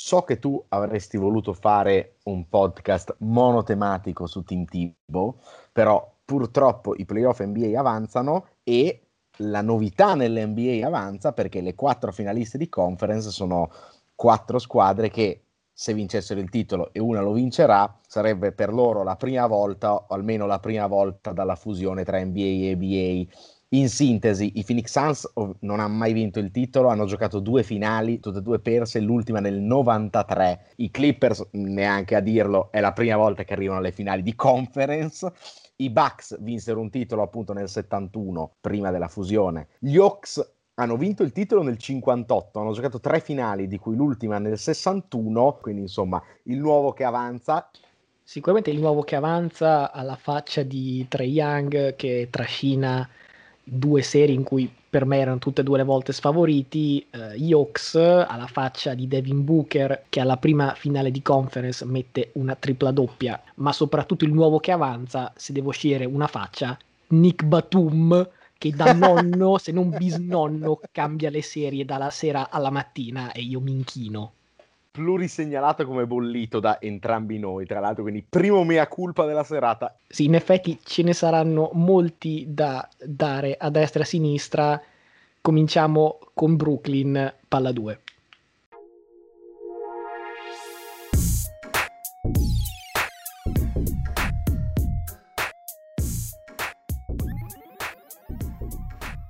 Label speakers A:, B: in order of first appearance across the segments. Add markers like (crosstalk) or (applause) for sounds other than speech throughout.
A: So che tu avresti voluto fare un podcast monotematico su Team Tibo, però purtroppo i playoff NBA avanzano e la novità nell'NBA avanza perché le quattro finaliste di conference sono quattro squadre che se vincessero il titolo e una lo vincerà, sarebbe per loro la prima volta, o almeno la prima volta dalla fusione tra NBA e ABA in sintesi, i Phoenix Suns non hanno mai vinto il titolo, hanno giocato due finali, tutte e due perse, l'ultima nel 93. I Clippers, neanche a dirlo, è la prima volta che arrivano alle finali di conference. I Bucks vinsero un titolo appunto nel 71, prima della fusione. Gli Hawks hanno vinto il titolo nel 58, hanno giocato tre finali, di cui l'ultima nel 61, quindi insomma il nuovo che avanza
B: Sicuramente il nuovo che avanza alla faccia di Trey Young che trascina due serie in cui per me erano tutte e due le volte sfavoriti, eh, Hawks alla faccia di Devin Booker che alla prima finale di conference mette una tripla doppia, ma soprattutto il nuovo che avanza, se devo scegliere una faccia, Nick Batum che da (laughs) nonno, se non bisnonno, cambia le serie dalla sera alla mattina e io mi inchino
A: plurisegnalato come bollito da entrambi noi, tra l'altro, quindi primo mea culpa della serata.
B: Sì, in effetti ce ne saranno molti da dare a destra e a sinistra. Cominciamo con Brooklyn, palla 2.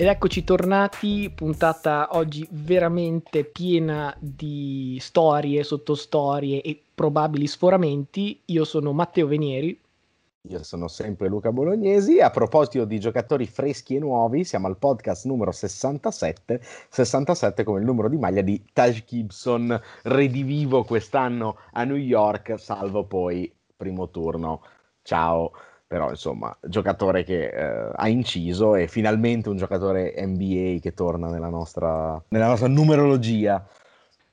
B: Ed eccoci tornati, puntata oggi veramente piena di storie, sottostorie e probabili sforamenti. Io sono Matteo Venieri.
A: Io sono sempre Luca Bolognesi. A proposito di giocatori freschi e nuovi, siamo al podcast numero 67, 67 come il numero di maglia di Taj Gibson, redivivo quest'anno a New York, salvo poi primo turno. Ciao però insomma, giocatore che eh, ha inciso e finalmente un giocatore NBA che torna nella nostra, nella nostra numerologia.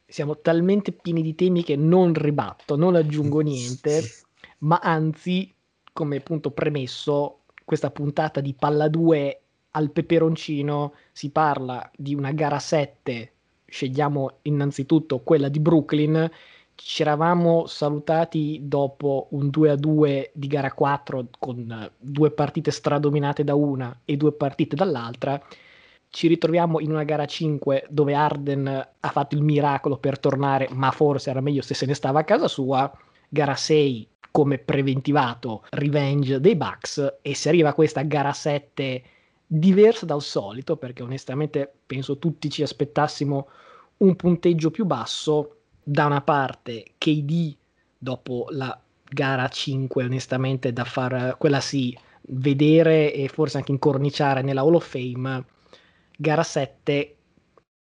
B: Siamo talmente pieni di temi che non ribatto, non aggiungo niente, (laughs) ma anzi, come punto premesso, questa puntata di palla 2 al peperoncino si parla di una gara 7, scegliamo innanzitutto quella di Brooklyn ci eravamo salutati dopo un 2 a 2 di gara 4 con due partite stradominate da una e due partite dall'altra. Ci ritroviamo in una gara 5 dove Arden ha fatto il miracolo per tornare, ma forse era meglio se se ne stava a casa sua. Gara 6 come preventivato revenge dei Bucks e si arriva a questa gara 7 diversa dal solito perché onestamente penso tutti ci aspettassimo un punteggio più basso da una parte KD dopo la gara 5 onestamente da far quella sì vedere e forse anche incorniciare nella Hall of Fame gara 7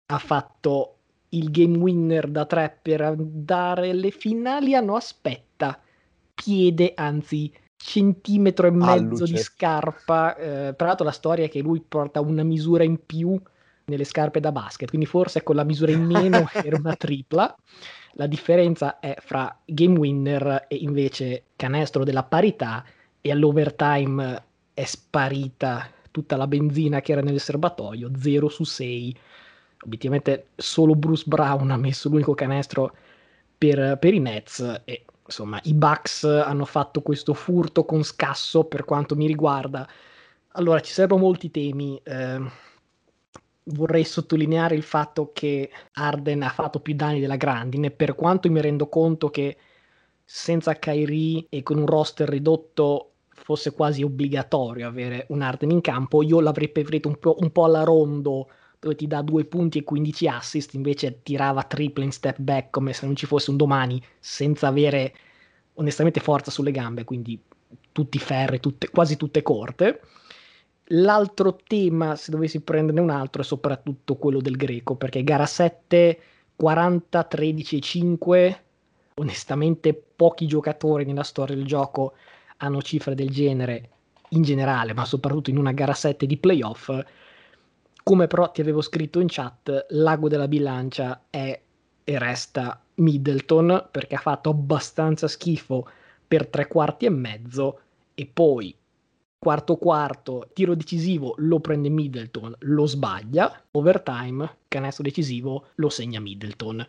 B: ha fatto il game winner da 3 per andare alle finali ah no aspetta. Piede anzi centimetro e mezzo di scarpa eh, tra l'altro la storia è che lui porta una misura in più nelle scarpe da basket, quindi forse con la misura in meno (laughs) era una tripla. La differenza è fra game winner e invece canestro della parità e all'overtime è sparita tutta la benzina che era nel serbatoio, 0 su 6. Obiettivamente solo Bruce Brown ha messo l'unico canestro per, per i Nets e insomma i Bucks hanno fatto questo furto con scasso per quanto mi riguarda. Allora ci servono molti temi. Eh, vorrei sottolineare il fatto che Arden ha fatto più danni della grandine, per quanto mi rendo conto che senza Kyrie e con un roster ridotto fosse quasi obbligatorio avere un Arden in campo, io l'avrei preferito un po', un po alla rondo dove ti dà due punti e 15 assist, invece tirava triple in step back come se non ci fosse un domani, senza avere onestamente forza sulle gambe, quindi tutti ferri, tutte, quasi tutte corte. L'altro tema, se dovessi prenderne un altro, è soprattutto quello del greco, perché gara 7, 40, 13 e 5, onestamente pochi giocatori nella storia del gioco hanno cifre del genere in generale, ma soprattutto in una gara 7 di playoff. Come però ti avevo scritto in chat, l'ago della bilancia è e resta Middleton perché ha fatto abbastanza schifo per tre quarti e mezzo e poi quarto quarto, tiro decisivo lo prende Middleton, lo sbaglia, overtime, canestro decisivo lo segna Middleton.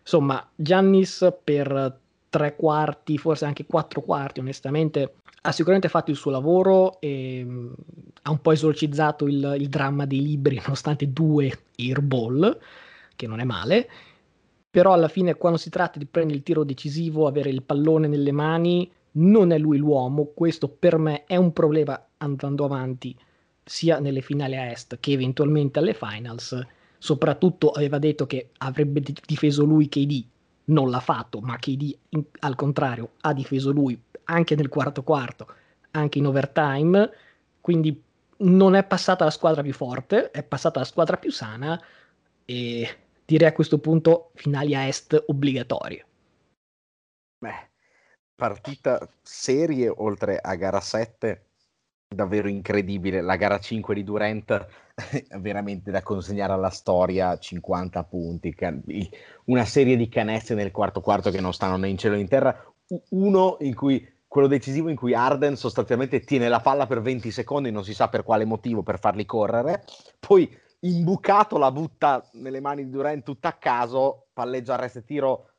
B: Insomma, Giannis per tre quarti, forse anche quattro quarti, onestamente, ha sicuramente fatto il suo lavoro e mh, ha un po' esorcizzato il, il, dramma dei libri, nonostante due airball, che non è male. Però alla fine, quando si tratta di prendere il tiro decisivo, avere il pallone nelle mani, non è lui l'uomo. Questo per me è un problema andando avanti, sia nelle finali a est che eventualmente alle finals. Soprattutto aveva detto che avrebbe difeso lui KD non l'ha fatto, ma KD in, al contrario ha difeso lui anche nel quarto quarto, anche in overtime, quindi non è passata la squadra più forte, è passata la squadra più sana e direi a questo punto finali a est obbligatorie.
A: Beh, partita serie oltre a gara 7 davvero incredibile. La gara 5 di Durant veramente da consegnare alla storia 50 punti, una serie di canestri nel quarto quarto che non stanno né in cielo né in terra, uno in cui quello decisivo in cui Arden sostanzialmente tiene la palla per 20 secondi, non si sa per quale motivo, per farli correre, poi imbucato la butta nelle mani di Durant tutta a caso, palleggia arresto e tiro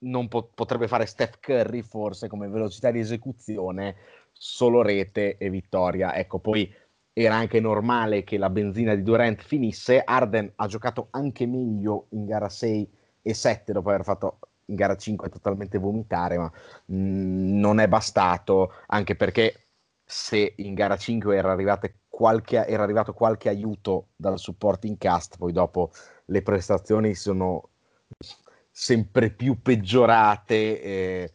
A: non po- potrebbe fare Steph Curry forse come velocità di esecuzione, solo rete e vittoria. Ecco, poi era anche normale che la benzina di Durant finisse. Arden ha giocato anche meglio in gara 6 e 7 dopo aver fatto in gara 5 totalmente vomitare, ma mh, mm, non è bastato, anche perché se in gara 5 era, qualche, era arrivato qualche aiuto dal supporting cast, poi dopo le prestazioni sono sempre più peggiorate. Eh,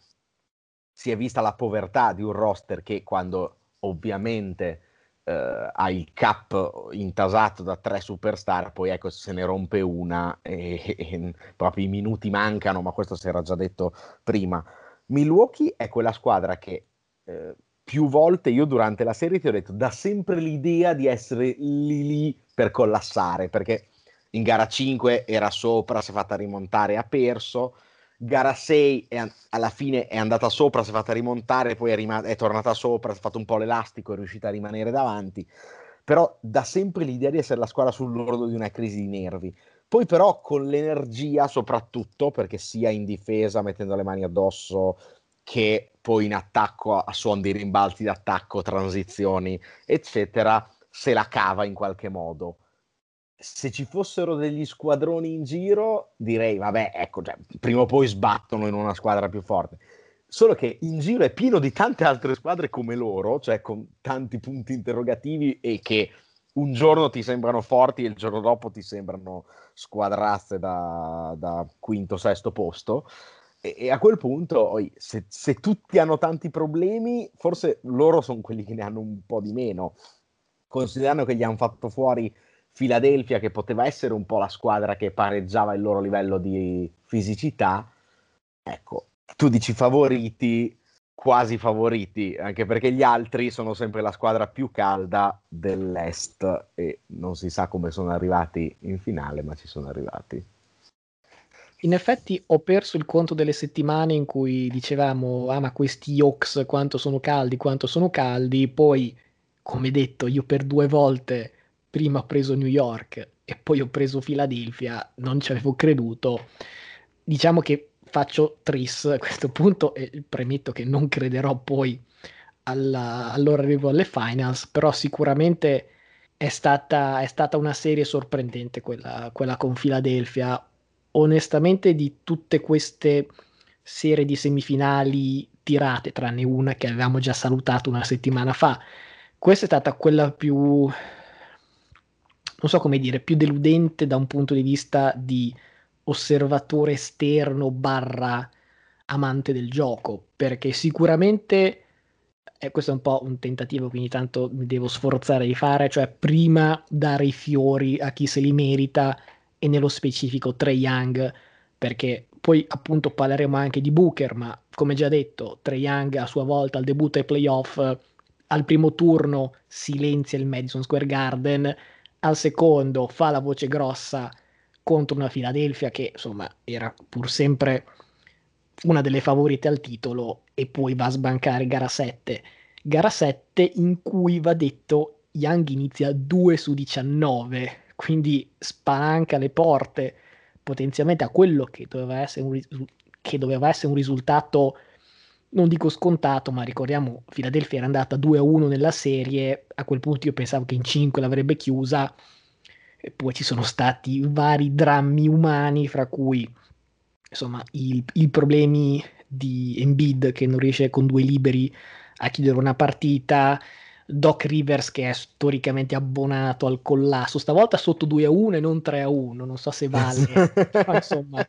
A: si è vista la povertà di un roster che quando ovviamente eh, ha il cap intasato da tre superstar, poi ecco se ne rompe una e, (laughs) e, proprio i minuti mancano, ma questo si era già detto prima. Milwaukee è quella squadra che eh, più volte io durante la serie ti ho detto dà sempre l'idea di essere lì lì per collassare, perché in gara 5 era sopra, si è fatta rimontare, ha perso, gara 6 è, alla fine è andata sopra, si è fatta rimontare, poi è, rim- è tornata sopra, si è fatto un po' l'elastico, è riuscita a rimanere davanti, però dà sempre l'idea di essere la squadra sull'orlo di una crisi di nervi. Poi però con l'energia soprattutto, perché sia in difesa mettendo le mani addosso che poi in attacco a suon di rimbalzi d'attacco, transizioni, eccetera, se la cava in qualche modo se ci fossero degli squadroni in giro, direi, vabbè, ecco, cioè, prima o poi sbattono in una squadra più forte. Solo che in giro è pieno di tante altre squadre come loro, cioè con tanti punti interrogativi e che un giorno ti sembrano forti e il giorno dopo ti sembrano squadrazze da, da quinto, sesto posto. E, e a quel punto, se, se tutti hanno tanti problemi, forse loro sono quelli che ne hanno un po' di meno, considerando che gli hanno fatto fuori Philadelphia, che poteva essere un po' la squadra che pareggiava il loro livello di fisicità, ecco, tu dici favoriti, quasi favoriti, anche perché gli altri sono sempre la squadra più calda dell'Est e non si sa come sono arrivati in finale, ma ci sono arrivati.
B: In effetti ho perso il conto delle settimane in cui dicevamo, ah ma questi Hawks quanto sono caldi, quanto sono caldi, poi come detto io per due volte prima ho preso New York e poi ho preso Philadelphia, non ci avevo creduto. Diciamo che faccio tris a questo punto e premetto che non crederò poi alla, arrivo alle finals, però sicuramente è stata, è stata una serie sorprendente quella, quella con Philadelphia. Onestamente di tutte queste serie di semifinali tirate, tranne una che avevamo già salutato una settimana fa, questa è stata quella più non so come dire, più deludente da un punto di vista di osservatore esterno barra amante del gioco, perché sicuramente e questo è un po' un tentativo che ogni tanto mi devo sforzare di fare, cioè prima dare i fiori a chi se li merita e nello specifico Trey Young, perché poi appunto parleremo anche di Booker, ma come già detto, Trey Young a sua volta al debutto ai playoff al primo turno silenzia il Madison Square Garden, al secondo fa la voce grossa contro una Philadelphia che insomma era pur sempre una delle favorite al titolo e poi va a sbancare gara 7. Gara 7 in cui va detto Young inizia 2 su 19, quindi spalanca le porte potenzialmente a quello che doveva essere un, che doveva essere un risultato non dico scontato, ma ricordiamo Philadelphia era andata 2-1 nella serie, a quel punto io pensavo che in 5 l'avrebbe chiusa, e poi ci sono stati vari drammi umani, fra cui insomma i, i problemi di Embiid che non riesce con due liberi a chiudere una partita, Doc Rivers che è storicamente abbonato al collasso, stavolta sotto 2 a 1 e non 3 a 1, non so se vale, (laughs) però insomma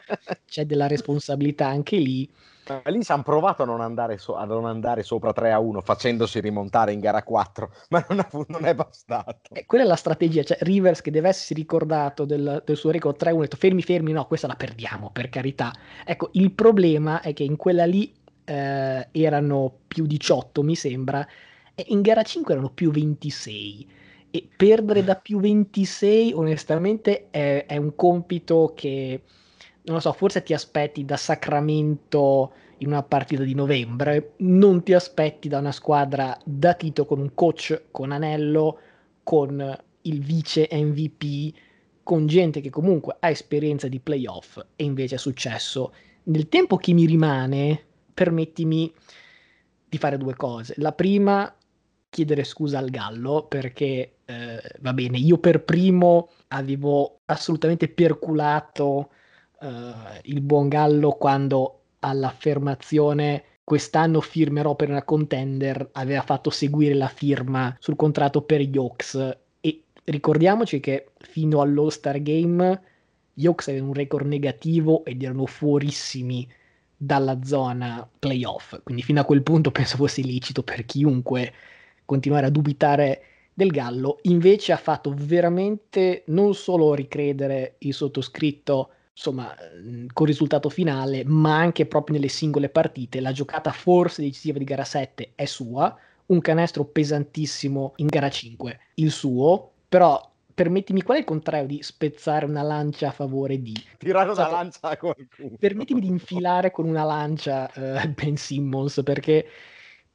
B: c'è della responsabilità anche lì.
A: Ma lì ci hanno provato a non, andare so- a non andare sopra 3 a 1 facendosi rimontare in gara 4, (laughs) ma non, ha, non è bastato.
B: Eh, quella è la strategia, cioè Rivers che deve essersi ricordato del, del suo record 3 a 1, ha detto fermi fermi, no, questa la perdiamo per carità. Ecco, il problema è che in quella lì eh, erano più 18 mi sembra, e in gara 5 erano più 26 e perdere da più 26 onestamente è, è un compito che non lo so, forse ti aspetti da Sacramento in una partita di novembre, non ti aspetti da una squadra da Tito con un coach con anello, con il vice MVP, con gente che comunque ha esperienza di playoff e invece è successo. Nel tempo che mi rimane, permettimi di fare due cose. La prima, chiedere scusa al Gallo perché eh, va bene, io per primo avevo assolutamente perculato uh, il buon Gallo quando all'affermazione quest'anno firmerò per una contender aveva fatto seguire la firma sul contratto per Hawks. E ricordiamoci che fino all'All-Star Game gli Hawks avevano un record negativo ed erano fuorissimi dalla zona playoff. Quindi fino a quel punto penso fosse illecito per chiunque continuare a dubitare del Gallo. Invece ha fatto veramente non solo ricredere il sottoscritto insomma, mhmm, con risultato finale, ma anche proprio nelle singole partite. La giocata forse decisiva di gara 7 è sua, un canestro pesantissimo in gara 5, il suo, però permettimi qual è il contrario di spezzare una lancia a favore di
A: tirare una lancia a qualcuno.
B: Permettimi di infilare con una lancia uh, Ben Simmons perché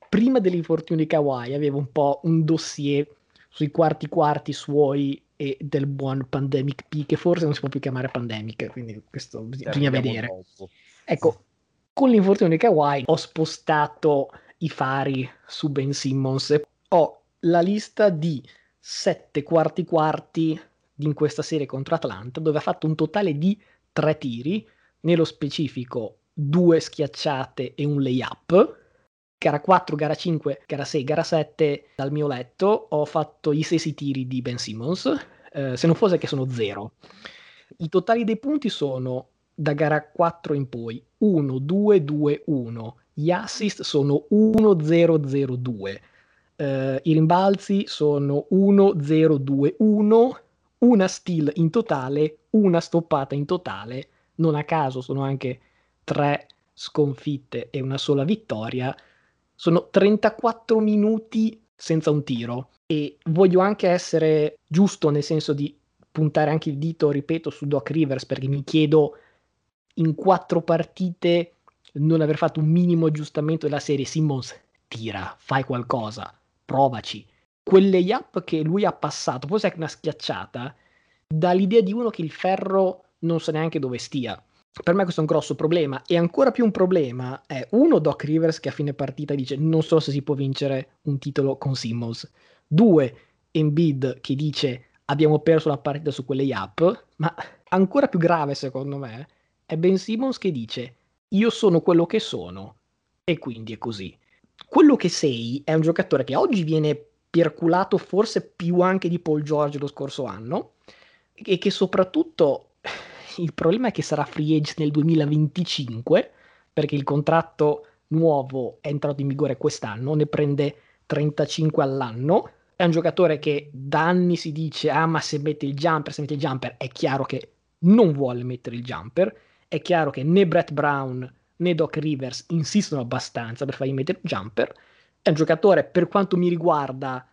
B: prima dell'infortunio di Kawhi aveva un po' un dossier sui quarti quarti suoi e del buon Pandemic P, che forse non si può più chiamare Pandemic, quindi questo bisogna vedere. Troppo. Ecco, con l'infortunio di Kawhi ho spostato i fari su Ben Simmons. Ho la lista di sette quarti quarti in questa serie contro Atlanta, dove ha fatto un totale di tre tiri, nello specifico due schiacciate e un layup, gara 4, gara 5, gara 6, gara 7 dal mio letto ho fatto gli stessi tiri di Ben Simmons, eh, se non fosse che sono 0. I totali dei punti sono da gara 4 in poi 1, 2, 2, 1. Gli assist sono 1, 0, 0, 2. Uh, I rimbalzi sono 1, 0, 2, 1. Una steal in totale, una stoppata in totale. Non a caso sono anche tre sconfitte e una sola vittoria sono 34 minuti senza un tiro e voglio anche essere giusto nel senso di puntare anche il dito, ripeto, su Doc Rivers perché mi chiedo in quattro partite non aver fatto un minimo aggiustamento della serie Simmons tira, fai qualcosa, provaci. Quelle up che lui ha passato, forse anche una schiacciata, dà l'idea di uno che il ferro non sa neanche dove stia per me questo è un grosso problema e ancora più un problema è uno Doc Rivers che a fine partita dice non so se si può vincere un titolo con Simmons due Embiid che dice abbiamo perso la partita su quelle up ma ancora più grave secondo me è Ben Simmons che dice io sono quello che sono e quindi è così quello che sei è un giocatore che oggi viene perculato forse più anche di Paul George lo scorso anno e che soprattutto il problema è che sarà free agent nel 2025 perché il contratto nuovo è entrato in vigore quest'anno, ne prende 35 all'anno. È un giocatore che da anni si dice: Ah, ma se mette il jumper, se mette il jumper, è chiaro che non vuole mettere il jumper. È chiaro che né Brett Brown né Doc Rivers insistono abbastanza per fargli mettere il jumper. È un giocatore, per quanto mi riguarda,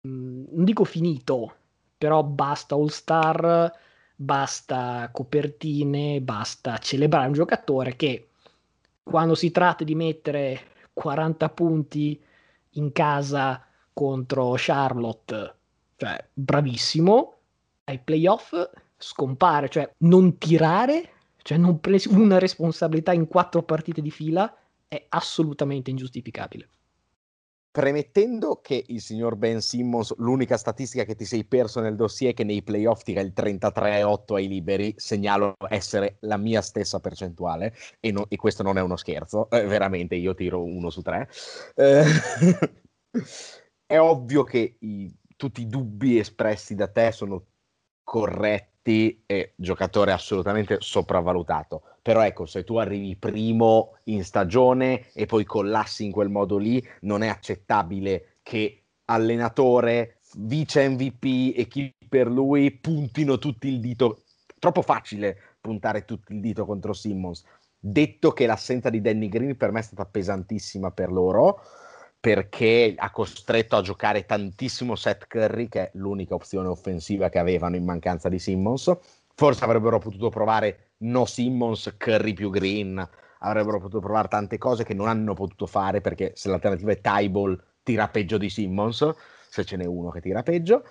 B: mh, non dico finito, però basta all-star basta copertine, basta celebrare un giocatore che quando si tratta di mettere 40 punti in casa contro Charlotte, cioè bravissimo, ai playoff scompare, cioè non tirare, cioè non presi una responsabilità in quattro partite di fila è assolutamente ingiustificabile.
A: Premettendo che il signor Ben Simmons, l'unica statistica che ti sei perso nel dossier è che nei playoff tira il 33,8 ai liberi, segnalo essere la mia stessa percentuale e, no, e questo non è uno scherzo, eh, veramente io tiro uno su tre. Eh, (laughs) è ovvio che i, tutti i dubbi espressi da te sono corretti Verratti è giocatore assolutamente sopravvalutato. Però ecco, se tu arrivi primo in stagione e poi collassi in quel modo lì, non è accettabile che allenatore, vice MVP e chi per lui puntino tutti il dito. Troppo facile puntare tutti il dito contro Simmons. Detto che l'assenza di Danny Green per me è stata pesantissima per loro perché ha costretto a giocare tantissimo Seth Curry, che è l'unica opzione offensiva che avevano in mancanza di Simmons. Forse avrebbero potuto provare no Simmons, Curry più Green, avrebbero potuto provare tante cose che non hanno potuto fare perché se l'alternativa è Tyball tira peggio di Simmons, se ce n'è uno che tira peggio.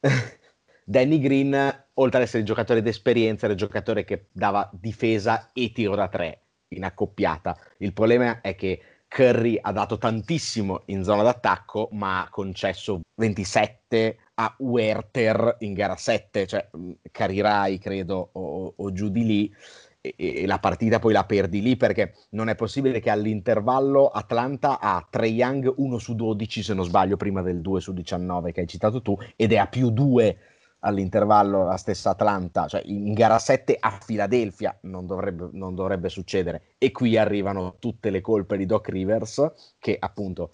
A: (laughs) Danny Green, oltre ad essere giocatore d'esperienza, era il giocatore che dava difesa e tiro da tre in accoppiata. Il problema è che Curry ha dato tantissimo in zona d'attacco, ma ha concesso 27 a Werther in gara 7, cioè Carirai credo o, o giù di lì. E, la partita poi la perdi lì perché non è possibile che all'intervallo Atlanta ha 3 Young 1 su 12 se non sbaglio prima del 2 su 19 che hai citato tu ed è a più 2 all'intervallo la stessa Atlanta, cioè in gara 7 a Filadelfia non dovrebbe, non dovrebbe succedere. E qui arrivano tutte le colpe di Doc Rivers, che appunto,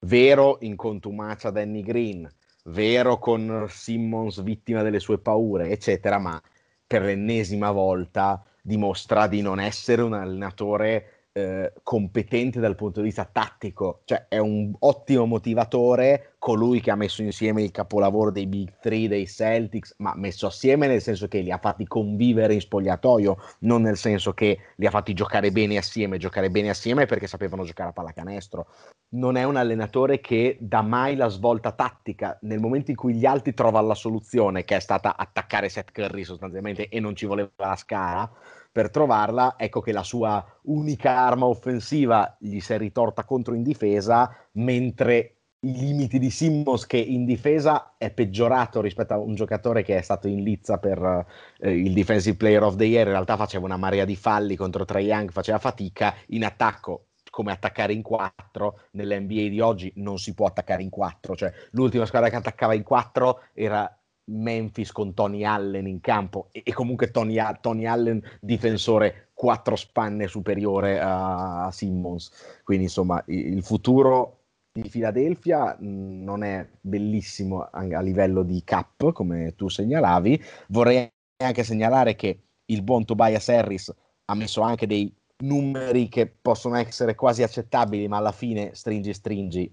A: vero in contumacia Danny Green, vero con Simmons vittima delle sue paure, eccetera, ma per l'ennesima volta dimostra di non essere un allenatore eh, competente dal punto di vista tattico, cioè è un ottimo motivatore, colui che ha messo insieme il capolavoro dei Big Three, dei Celtics, ma messo assieme nel senso che li ha fatti convivere in spogliatoio, non nel senso che li ha fatti giocare bene assieme, giocare bene assieme perché sapevano giocare a pallacanestro. Non è un allenatore che dà mai la svolta tattica nel momento in cui gli altri trovano la soluzione, che è stata attaccare Seth Curry sostanzialmente e non ci voleva la scala per trovarla, ecco che la sua unica arma offensiva gli si è ritorta contro in difesa, mentre i limiti di Simmons che in difesa è peggiorato rispetto a un giocatore che è stato in lizza per eh, il Defensive Player of the Year, in realtà faceva una marea di falli contro Trae Young, faceva fatica, in attacco come attaccare in 4 nell'NBA di oggi non si può attaccare in 4, cioè l'ultima squadra che attaccava in 4 era Memphis con Tony Allen in campo e, e comunque Tony, Tony, Allen difensore quattro spanne superiore a, a Simmons. Quindi insomma il, il futuro di Philadelphia non è bellissimo a, a livello di cap come tu segnalavi. Vorrei anche segnalare che il buon Tobias Harris ha messo anche dei numeri che possono essere quasi accettabili ma alla fine stringi stringi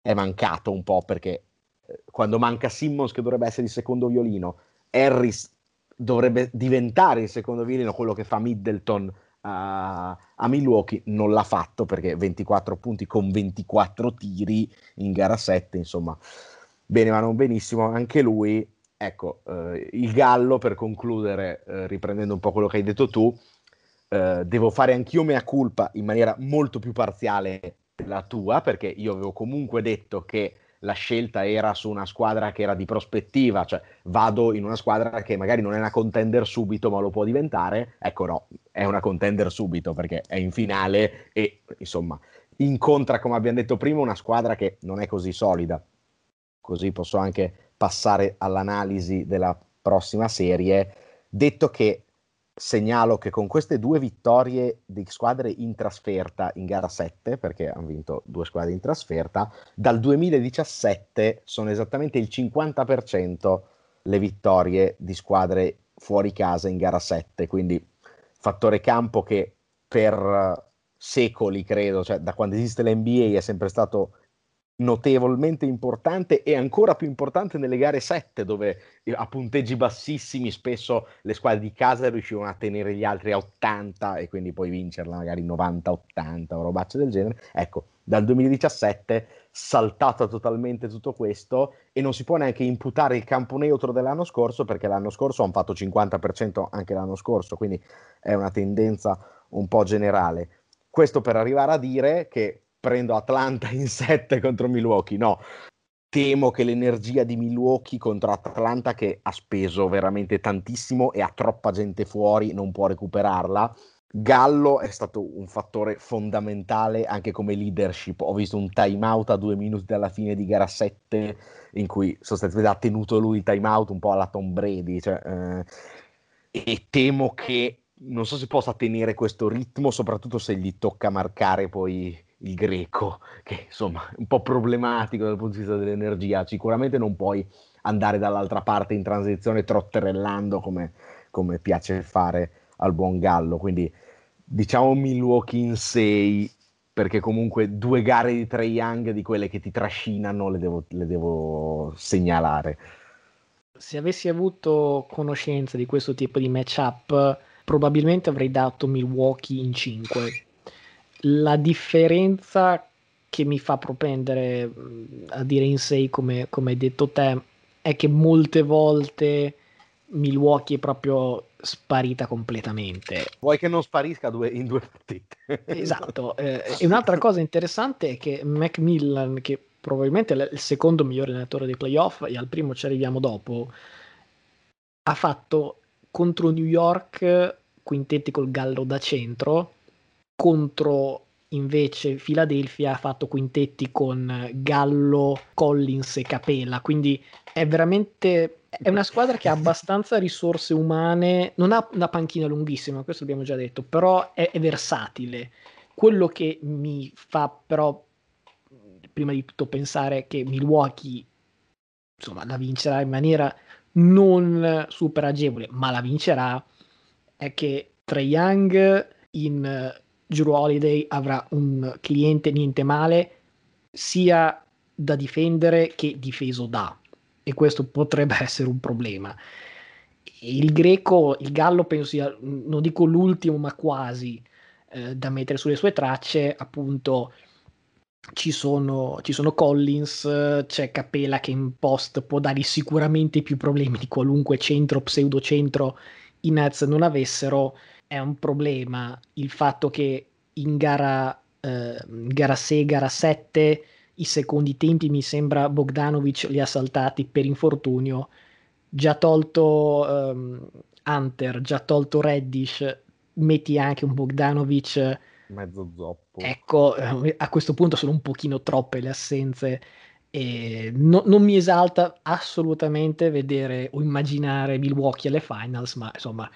A: è mancato un po' perché quando manca Simmons che dovrebbe essere il secondo violino, Harris dovrebbe diventare il secondo violino, quello che fa Middleton a, a Milwaukee, non l'ha fatto perché 24 punti con 24 tiri in gara 7, insomma, bene ma non benissimo, anche lui, ecco, eh, il Gallo per concludere, eh, riprendendo un po' quello che hai detto tu, eh, devo fare anch'io mea culpa in maniera molto più parziale della tua, perché io avevo comunque detto che la scelta era su una squadra che era di prospettiva, cioè vado in una squadra che magari non è una contender subito ma lo può diventare, ecco no, è una contender subito perché è in finale e insomma incontra, come abbiamo detto prima, una squadra che non è così solida. Così posso anche passare all'analisi della prossima serie, detto che segnalo che con queste due vittorie di squadre in trasferta in gara 7, perché hanno vinto due squadre in trasferta, dal 2017 sono esattamente il 50% le vittorie di squadre fuori casa in gara 7, quindi fattore campo che per secoli, credo, cioè da quando esiste l'NBA è sempre stato notevolmente importante e ancora più importante nelle gare 7 dove eh, a punteggi bassissimi spesso le squadre di casa riuscivano a tenere gli altri a 80 e quindi poi vincerla magari 90-80 o robacce del genere. Ecco, dal 2017 saltata totalmente tutto questo e non si può neanche imputare il campo neutro dell'anno scorso perché l'anno scorso hanno fatto 50% anche l'anno scorso, quindi è una tendenza un po' generale. Questo per arrivare a dire che prendo Atlanta in 7 (laughs) contro Milwaukee, no. Temo che l'energia di Milwaukee contro Atlanta, che ha speso veramente tantissimo e ha troppa gente fuori, non può recuperarla. Gallo è stato un fattore fondamentale anche come leadership. Ho visto un time out a due minuti dalla fine di gara 7 in cui sostanzialmente ha tenuto lui il time out un po' alla Tom Brady. Cioè, eh, e temo che non so se possa tenere questo ritmo, soprattutto se gli tocca marcare poi il greco, che insomma è un po' problematico dal punto di vista dell'energia. Sicuramente non puoi andare dall'altra parte in transizione trotterellando come, come piace fare al buon Gallo. Quindi diciamo Milwaukee in 6 perché comunque due gare di Trey Young di quelle che ti trascinano le devo, le devo segnalare.
B: Se avessi avuto conoscenza di questo tipo di matchup, probabilmente avrei dato Milwaukee in 5 la differenza che mi fa propendere a dire in sé, come, come hai detto te, è che molte volte Milwaukee è proprio sparita completamente.
A: Vuoi che non sparisca due, in due partite?
B: esatto. Eh, e un'altra cosa interessante è che Macmillan, che probabilmente è il secondo migliore allenatore dei playoff, e al primo ci arriviamo dopo, ha fatto contro New York quintetti col gallo da centro contro invece Philadelphia ha fatto quintetti con Gallo, Collins e Capella, quindi è veramente è una squadra che ha abbastanza risorse umane, non ha una panchina lunghissima, questo l'abbiamo già detto, però è, è versatile. Quello che mi fa però prima di tutto pensare che Milwaukee insomma la vincerà in maniera non super agevole, ma la vincerà è che Trae Young in Drew Holiday avrà un cliente niente male sia da difendere che difeso da. E questo potrebbe (laughs) essere un problema. Il greco, il gallo penso sia, non dico l'ultimo ma quasi eh, da mettere sulle sue tracce, appunto ci sono, ci sono Collins, c'è Capella che in post può dargli sicuramente più problemi di qualunque centro, pseudocentro i Nets non avessero è un problema il fatto che in gara, eh, gara 6, gara 7, i secondi tempi mi sembra Bogdanovic li ha saltati per infortunio, già tolto um, Hunter, già tolto Reddish, metti anche un Bogdanovic
A: mezzo zoppo.
B: Ecco, eh, a questo punto sono un pochino troppe le assenze e no, non mi esalta assolutamente vedere o immaginare Milwaukee alle finals, ma insomma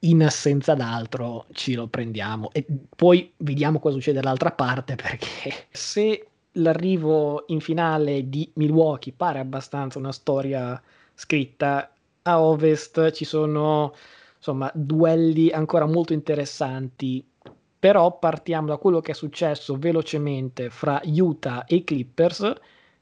B: in assenza d'altro ci lo prendiamo. E poi vediamo cosa succede dall'altra parte (laughs) perché se l'arrivo in finale di Milwaukee pare abbastanza una storia scritta a ovest ci sono insomma duelli ancora molto interessanti. Però partiamo da quello che è successo velocemente fra Utah e Clippers.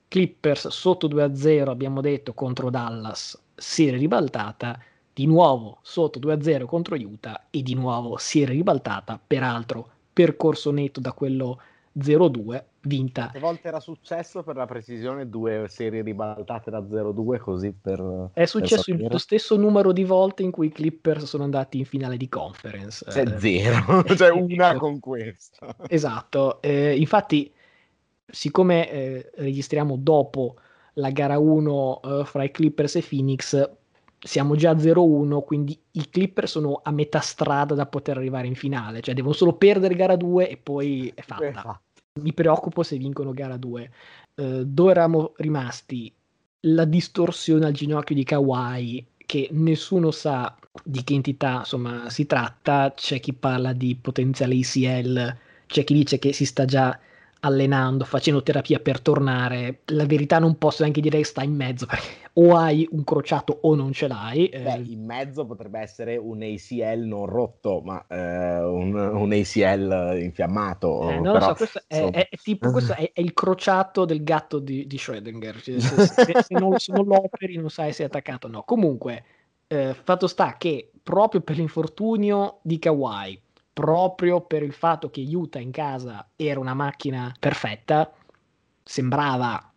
B: Clippers sotto 2-0 abbiamo detto contro Dallas serie ribaltata di nuovo sotto 2-0 contro Utah e di nuovo si era ribaltata, peraltro percorso netto da quello 0-2, vinta.
A: Quante volte era successo per la precisione due serie ribaltate da 0-2 così per...
B: È successo per lo stesso numero di volte in cui i Clippers sono andati in finale di conference.
A: Cioè eh, zero, (laughs) cioè una con questo.
B: Esatto, eh, infatti siccome eh, registriamo dopo la gara 1 eh, fra i Clippers e Phoenix, siamo già a 0-1, quindi i Clipper sono a metà strada da poter arrivare in finale, cioè devono solo perdere gara 2 e poi è fatta. Mi preoccupo se vincono gara 2. Uh, eh, dove eravamo rimasti? La distorsione al ginocchio di Kawhi, che nessuno sa di che entità insomma, si tratta, c'è chi parla di potenziale ICL, c'è chi dice che si sta già allenando, facendo terapia per tornare. La verità non posso neanche dire che sta in mezzo, perché o hai un crociato o non ce l'hai.
A: Beh, eh. in mezzo potrebbe essere un ACL non rotto, ma eh, un, un, ACL infiammato.
B: Eh, non però, lo so, questo, è, è, è, tipo, questo è, il crociato del gatto di, di Schrödinger. Cioè, se, se, se, non, se, non, lo operi non sai se è attaccato o no. Comunque, eh, fatto sta che proprio per l'infortunio di Kawhi, proprio per il fatto che Utah in casa era una macchina perfetta, sembrava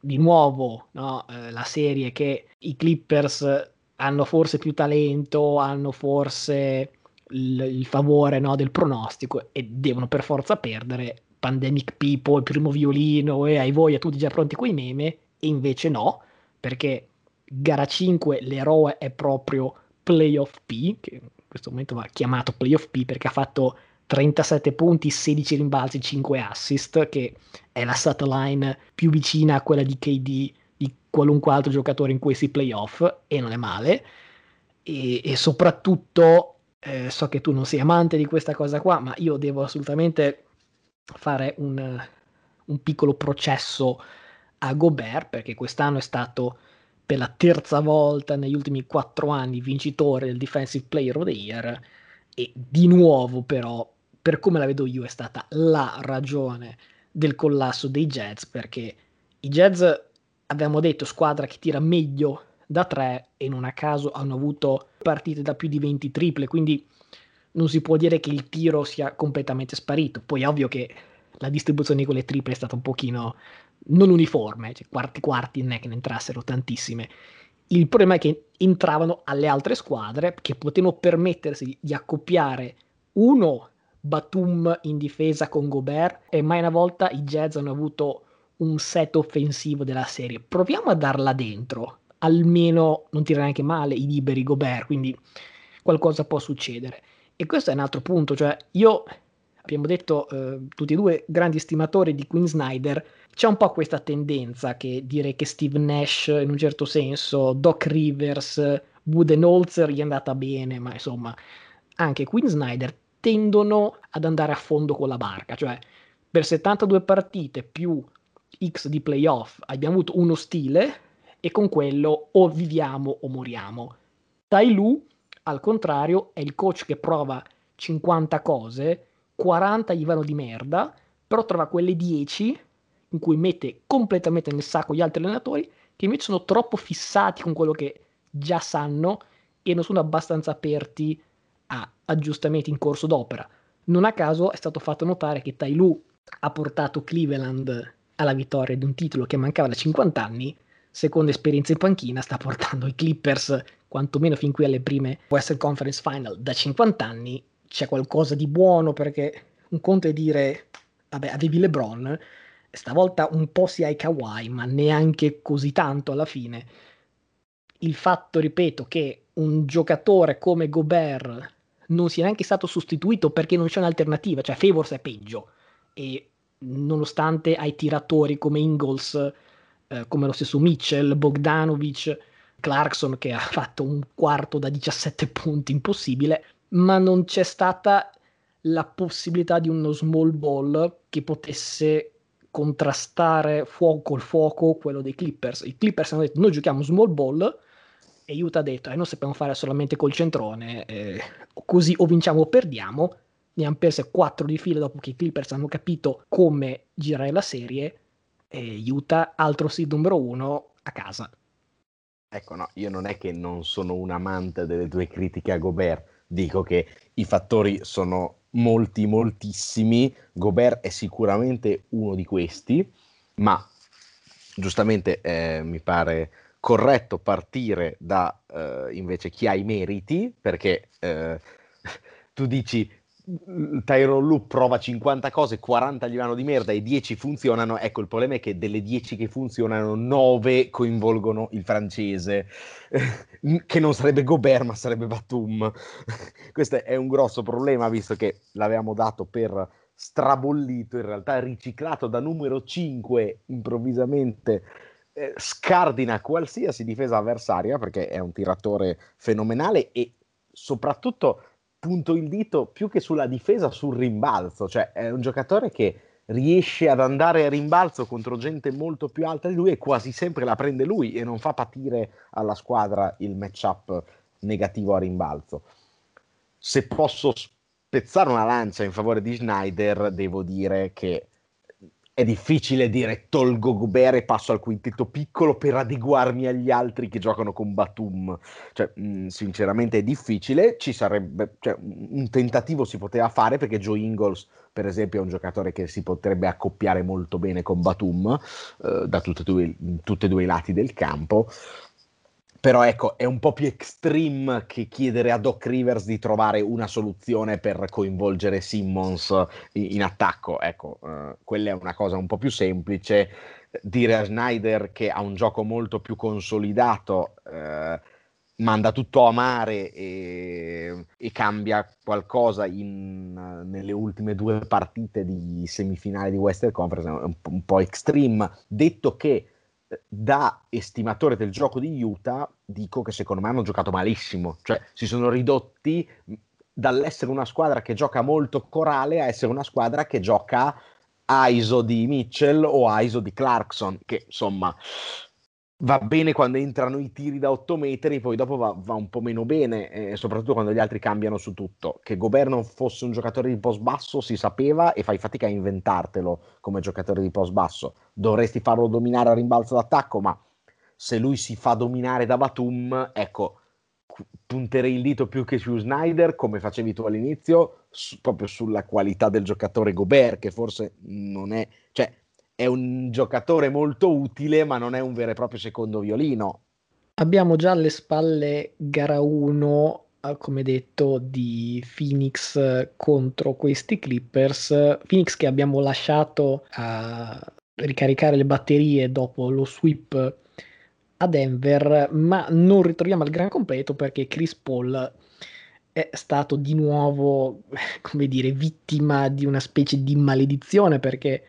B: di nuovo no, eh, la serie che i Clippers hanno forse più talento, hanno forse il, il favore no, del pronostico e devono per forza perdere. Pandemic People, il primo violino e hai voi a tutti già pronti quei meme, e invece no, perché gara 5 l'eroe è proprio Playoff P, che questo momento va chiamato playoff P perché ha fatto 37 punti, 16 rimbalzi, 5 assist, che è la stat line più vicina a quella di KD di qualunque altro giocatore in questi playoff e non è male. E, e soprattutto eh, so che tu non sei amante di questa cosa qua, ma io devo assolutamente fare un, un piccolo processo a Gobert perché quest'anno è stato per la terza volta negli ultimi quattro anni vincitore del Defensive Player of the Year. E di nuovo però per come la vedo io è stata la ragione del collasso dei Jazz perché i Jazz abbiamo detto squadra che tira meglio da tre e non a caso hanno avuto partite da più di 20 triple quindi non si può dire che il tiro sia completamente sparito. Poi è ovvio che la distribuzione di quelle triple è stata un pochino non uniforme, cioè quarti quarti non è che ne entrassero tantissime. Il problema è che entravano alle altre squadre che potevano permettersi di accoppiare uno Batum in difesa con Gobert e mai una volta i Jazz hanno avuto un set offensivo della serie. Proviamo a darla dentro, almeno non tira neanche male i liberi Gobert, quindi qualcosa può succedere. E questo è un altro punto, cioè io abbiamo detto eh, tutti e due grandi stimatori di Queen Snyder, c'è un po' questa tendenza che dire che Steve Nash in un certo senso, Doc Rivers, Budenholzer gli è andata bene, ma insomma anche Queen Snyder tendono ad andare a fondo con la barca, cioè per 72 partite più X di playoff abbiamo avuto uno stile e con quello o viviamo o moriamo. Tai Lu, al contrario, è il coach che prova 50 cose 40 gli vanno di merda, però trova quelle 10 in cui mette completamente nel sacco gli altri allenatori che invece sono troppo fissati con quello che già sanno e non sono abbastanza aperti a aggiustamenti in corso d'opera. Non a caso è stato fatto notare che Tai Lu ha portato Cleveland alla vittoria di un titolo che mancava da 50 anni, seconda esperienza in panchina sta portando i Clippers quantomeno fin qui alle prime Western Conference Final da 50 anni c'è qualcosa di buono perché un conto è dire vabbè avevi LeBron stavolta un po' si hai Kawhi ma neanche così tanto alla fine. Il fatto ripeto che un giocatore come Gobert non sia neanche stato sostituito perché non c'è un'alternativa cioè Favors è peggio. E nonostante hai tiratori come Ingles eh, come lo stesso Mitchell Bogdanovic Clarkson che ha fatto un quarto da 17 punti impossibile ma non c'è stata la possibilità di uno small ball che potesse contrastare fuoco col fuoco quello dei Clippers. I Clippers hanno detto noi giochiamo small ball e Utah ha detto eh, noi sappiamo fare solamente col centrone, eh, così o vinciamo o perdiamo. Ne hanno perse 4 di fila dopo che i Clippers hanno capito come girare la serie e Utah, altro seed numero 1, a casa.
A: Ecco, no, io non è che non sono un amante delle tue critiche a Gobert, dico che i fattori sono molti, moltissimi. Gobert è sicuramente uno di questi, ma giustamente eh, mi pare corretto partire da eh, invece chi ha i meriti, perché eh, (laughs) tu dici Tyrone Loop prova 50 cose, 40 gli vanno di merda e 10 funzionano. Ecco, il problema è che delle 10 che funzionano, 9 coinvolgono il francese, (laughs) che non sarebbe Gobert, ma sarebbe Batum. (laughs) Questo è un grosso problema, visto che l'avevamo dato per strabollito, in realtà riciclato da numero 5 improvvisamente. Eh, scardina qualsiasi difesa avversaria perché è un tiratore fenomenale e soprattutto punto il dito più che sulla difesa sul rimbalzo, cioè è un giocatore che riesce ad andare a rimbalzo contro gente molto più alta di lui e quasi sempre la prende lui e non fa patire alla squadra il matchup negativo a rimbalzo. Se posso spezzare una lancia in favore di Schneider, devo dire che è difficile dire tolgo Gobert e passo al quintetto piccolo per adeguarmi agli altri che giocano con Batum. Cioè, mh, mm, sinceramente è difficile, ci sarebbe cioè, un tentativo si poteva fare perché Joe Ingles, per esempio, è un giocatore che si potrebbe accoppiare molto bene con Batum eh, da tutti e due i lati del campo però ecco, è un po' più extreme che chiedere a Doc Rivers di trovare una soluzione per coinvolgere Simmons in, in attacco. Ecco, uh, quella è una cosa un po' più semplice. Dire a Snyder che ha un gioco molto più consolidato, uh, manda tutto a mare e, e cambia qualcosa in, nelle ultime due partite di semifinale di Western Conference, è un, un po' extreme. Detto che da estimatore del gioco di Utah dico che secondo me hanno giocato malissimo, cioè si sono ridotti dall'essere una squadra che gioca molto corale a essere una squadra che gioca ISO di Mitchell o ISO di Clarkson, che insomma va bene quando entrano i tiri da 8 metri, poi dopo va, va un po' meno bene, eh, soprattutto quando gli altri cambiano su tutto. Che Gobert non fosse un giocatore di post basso si sapeva e fai fatica a inventartelo come giocatore di post basso. Dovresti farlo dominare a rimbalzo d'attacco, ma se lui si fa dominare da Batum, ecco, punterei il dito più che su Snyder, come facevi tu all'inizio, su, proprio sulla qualità del giocatore Gobert, che forse non è... Cioè, è un giocatore molto utile, ma non è un vero e proprio secondo violino.
B: Abbiamo già alle spalle gara 1, eh, come detto, di Phoenix contro questi Clippers. Phoenix che abbiamo lasciato a ricaricare le batterie dopo lo sweep a Denver, ma non ritroviamo al gran completo perché Chris Paul è stato di nuovo, (laughs) come dire, vittima di una specie di maledizione perché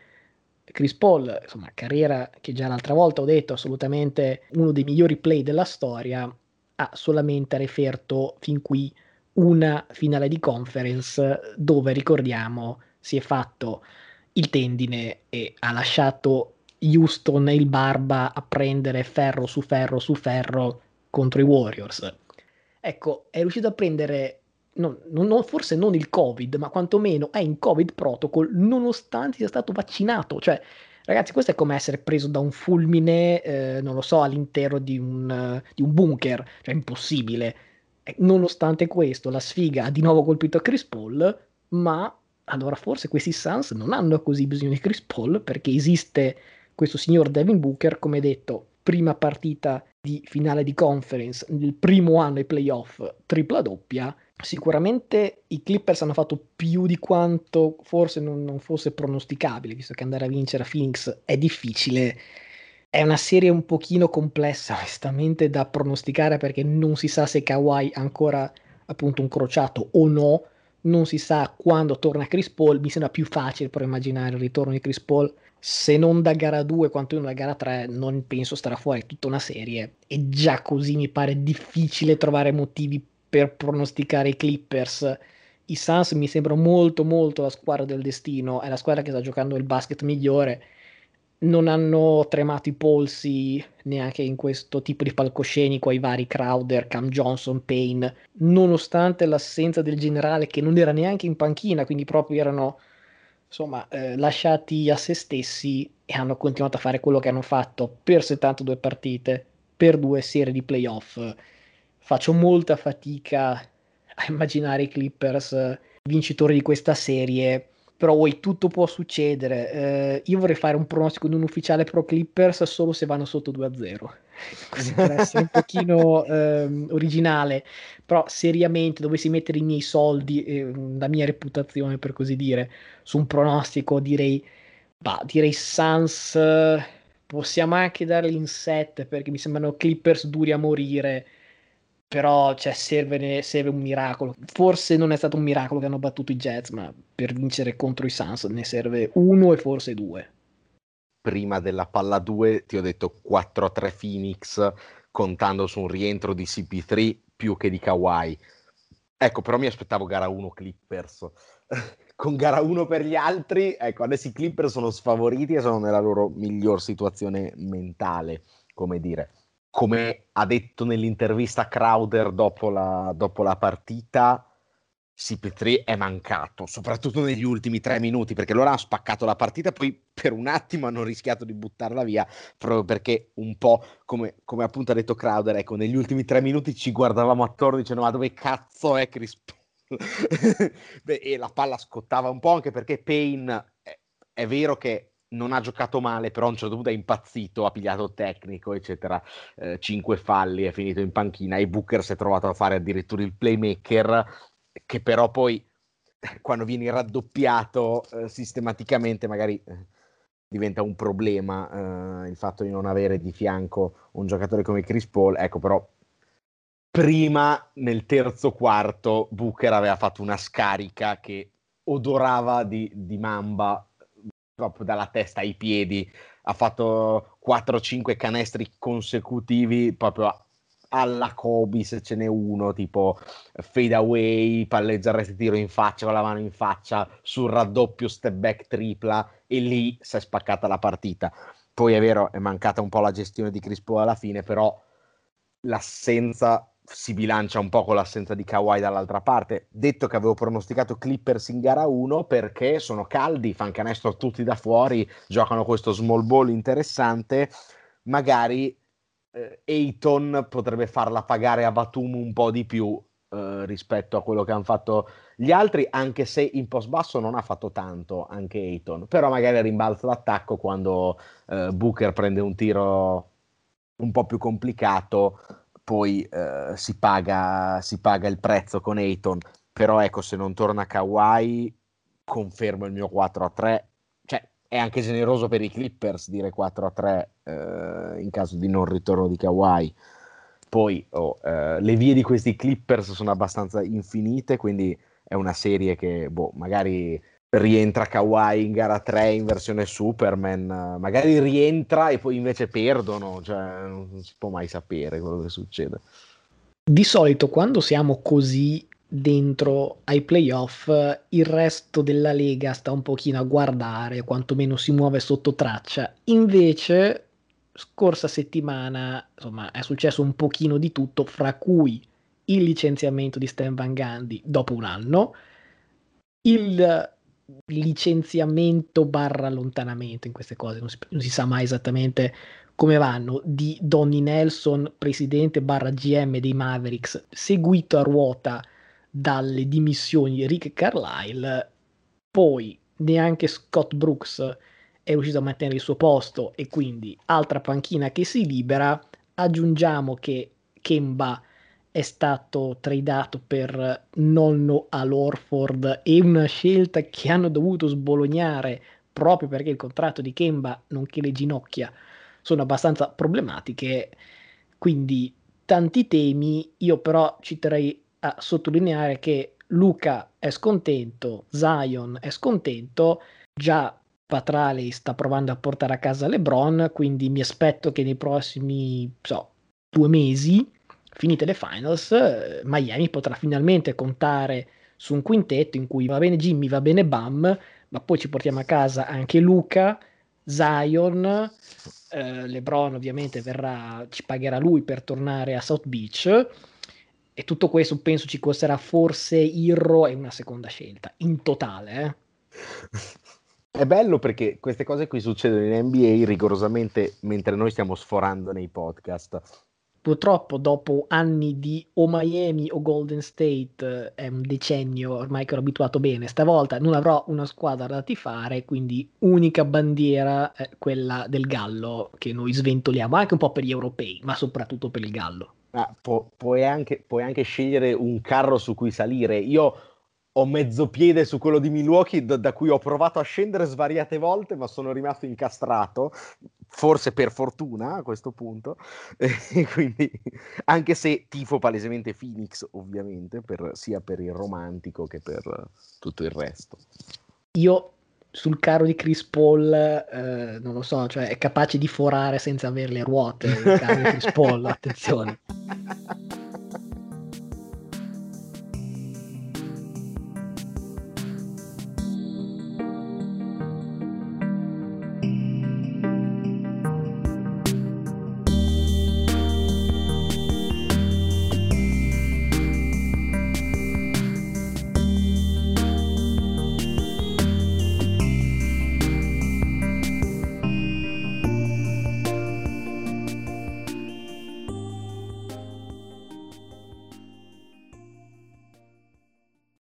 B: Chris Paul, insomma, carriera che già l'altra volta ho detto, assolutamente uno dei migliori play della storia, ha solamente referto fin qui una finale di conference dove, ricordiamo, si è fatto il tendine e ha lasciato Houston e il Barba a prendere ferro su ferro su ferro contro i Warriors. Ecco, è riuscito a prendere non, non, forse non il Covid, ma quantomeno è in Covid protocol nonostante sia stato vaccinato. Cioè, ragazzi, questo è come essere preso da un fulmine, eh, non lo so, all'interno di un, di un bunker, cioè impossibile. nonostante questo, la sfiga ha di nuovo colpito Chris Paul, ma allora forse questi Suns non hanno così bisogno di Chris Paul perché esiste questo signor Devin Booker, come detto, prima partita di finale di conference nel primo anno ai playoff tripla doppia Sicuramente i Clippers hanno fatto più di quanto forse non, non, fosse pronosticabile, visto che andare a vincere a Phoenix è difficile. È una serie un pochino complessa, (laughs) onestamente, da pronosticare perché non si sa se Kawhi ha ancora appunto un crociato o no, non si sa quando torna Chris Paul, mi sembra più facile però immaginare il ritorno di Chris Paul, se non da gara 2 quanto da gara 3 non penso starà fuori tutta una serie. E già così mi pare difficile trovare motivi per pronosticare i Clippers. I Suns mi sembrano molto molto la squadra del destino, è la squadra che sta giocando il basket migliore. Non hanno tremato i polsi neanche in questo tipo di palcoscenico ai vari Crowder, Cam Johnson, Payne, nonostante l'assenza del generale che non era neanche in panchina, quindi proprio erano insomma eh, lasciati a se stessi e hanno continuato a fare quello che hanno fatto per 72 partite, per due serie di playoff faccio molta fatica a immaginare i Clippers vincitori di questa serie. Però poi tutto può succedere. Eh, io vorrei fare un pronostico non ufficiale pro Clippers solo se vanno sotto 2-0. (laughs) Così per essere un pochino eh, originale. Però seriamente dovessi mettere i miei soldi, eh, la mia reputazione per così dire, su un pronostico direi, bah, direi Suns. Possiamo anche darli in 7 perché mi sembrano Clippers duri a morire però cioè, serve, serve, un miracolo. Forse non è stato un miracolo che hanno battuto i Jets, ma per vincere contro i Suns ne serve uno e forse due.
A: Prima della palla 2 ti ho detto 4-3 Phoenix, contando su un rientro di CP3 più che di Kawhi. Ecco, però mi aspettavo gara 1 Clippers. (laughs) con gara 1 per gli altri, ecco, adesso i Clipper sono sfavoriti e sono nella loro miglior situazione mentale, come dire. Come ha detto nell'intervista Crowder dopo la, dopo la partita, CP3 è mancato, soprattutto negli ultimi tre minuti, perché loro hanno spaccato la partita, poi per un attimo hanno rischiato di buttarla via, proprio perché un po' come, come appunto ha detto Crowder, ecco, negli ultimi tre minuti ci guardavamo attorno dicendo ma dove cazzo è Chris Paul? (laughs) e la palla scottava un po' anche perché Payne è, è vero che non ha giocato male, però a un certo punto è impazzito, ha pigliato tecnico, eccetera. Eh, cinque falli, è finito in panchina e Booker si è trovato a fare addirittura il playmaker che però poi (laughs) quando vieni raddoppiato eh, sistematicamente magari eh, diventa un problema eh, il fatto di non avere di fianco un giocatore come Chris Paul. Ecco, però prima nel terzo quarto Booker aveva fatto una scarica che odorava di, di mamba proprio dalla testa ai piedi. Ha fatto 4-5 canestri consecutivi proprio alla Kobe se ce n'è uno, tipo fade away, palleggia il resto tiro in faccia con la mano in faccia, sul raddoppio step back tripla e lì si è spaccata la partita. Poi è vero, è mancata un po' la gestione di Crispo alla fine, però l'assenza si bilancia un po' con l'assenza di Kawhi dall'altra parte. Detto che avevo pronosticato Clippers in gara 1 perché sono caldi, fanno canestro tutti da fuori, giocano questo small ball interessante, magari eh, potrebbe farla pagare a Batum un po' di più eh, rispetto a quello che hanno fatto gli altri, anche se in post basso non ha fatto tanto anche Ayton, però magari rimbalza l'attacco quando eh, Booker prende un tiro un po' più complicato, poi eh, si paga, si paga il prezzo con Ayton, però ecco se non torna Kawhi confermo il mio 4 a 3 è anche generoso per i Clippers dire 4 a 3 eh, in caso di non ritorno di Kawhi. Poi oh, eh, le vie di questi Clippers sono abbastanza infinite, quindi è una serie che boh, magari rientra Kawhi in gara 3 in versione Superman, magari rientra e poi invece perdono, cioè non si può mai sapere quello che succede.
B: Di solito quando siamo così dentro ai playoff, il resto della lega sta un pochino a guardare, quantomeno si muove sotto traccia. Invece, scorsa settimana, insomma, è successo un pochino di tutto, fra cui il licenziamento di Stan Van Gundy dopo un anno, il licenziamento barra allontanamento in queste cose, non si, non si sa mai esattamente come vanno, di Donny Nelson, presidente barra GM dei Mavericks, seguito a ruota dalle dimissioni di Rick Carlisle, poi neanche Scott Brooks è riuscito a mantenere il suo posto e quindi altra panchina che si libera. Aggiungiamo che Kemba è stato tradato per nonno all'Orford e una scelta che hanno dovuto sbolognare proprio perché il contratto di Kemba, nonché le ginocchia, sono abbastanza problematiche. Quindi tanti temi, io però citerei a sottolineare che Luca è scontento, Zion è scontento, già Patrali sta provando a portare a casa LeBron, quindi mi aspetto che nei prossimi so, due mesi, finite le finals, eh, Miami potrà finalmente contare su un quintetto in cui va bene Jimmy, va bene Bam, ma poi ci portiamo a casa anche Luca, Zion, eh, LeBron ovviamente verrà, ci pagherà lui per tornare a South Beach e tutto questo penso ci costerà forse Irro e una seconda scelta, in totale. Eh? (laughs)
A: È bello perché queste cose qui succedono in NBA rigorosamente mentre noi stiamo sforando nei podcast.
B: Purtroppo dopo anni di o Miami o Golden State, è un decennio ormai che ero abituato bene, stavolta non avrò una squadra da tifare, quindi unica bandiera è quella del Gallo che noi sventoliamo, anche un po' per gli europei, ma soprattutto per il Gallo.
A: Ah, pu- puoi, anche, puoi, anche, scegliere un carro su cui salire. Io ho mezzo piede su quello di Milwaukee, da, da cui ho provato a scendere svariate volte, ma sono rimasto incastrato, forse per fortuna a questo punto. (laughs) E quindi, anche se tifo palesemente Phoenix, ovviamente, per, sia per il romantico che per tutto il resto.
B: Io sul carro di Chris Paul, eh, non lo so, cioè è capace di forare senza avere le ruote il carro di Chris Paul, (laughs) attenzione.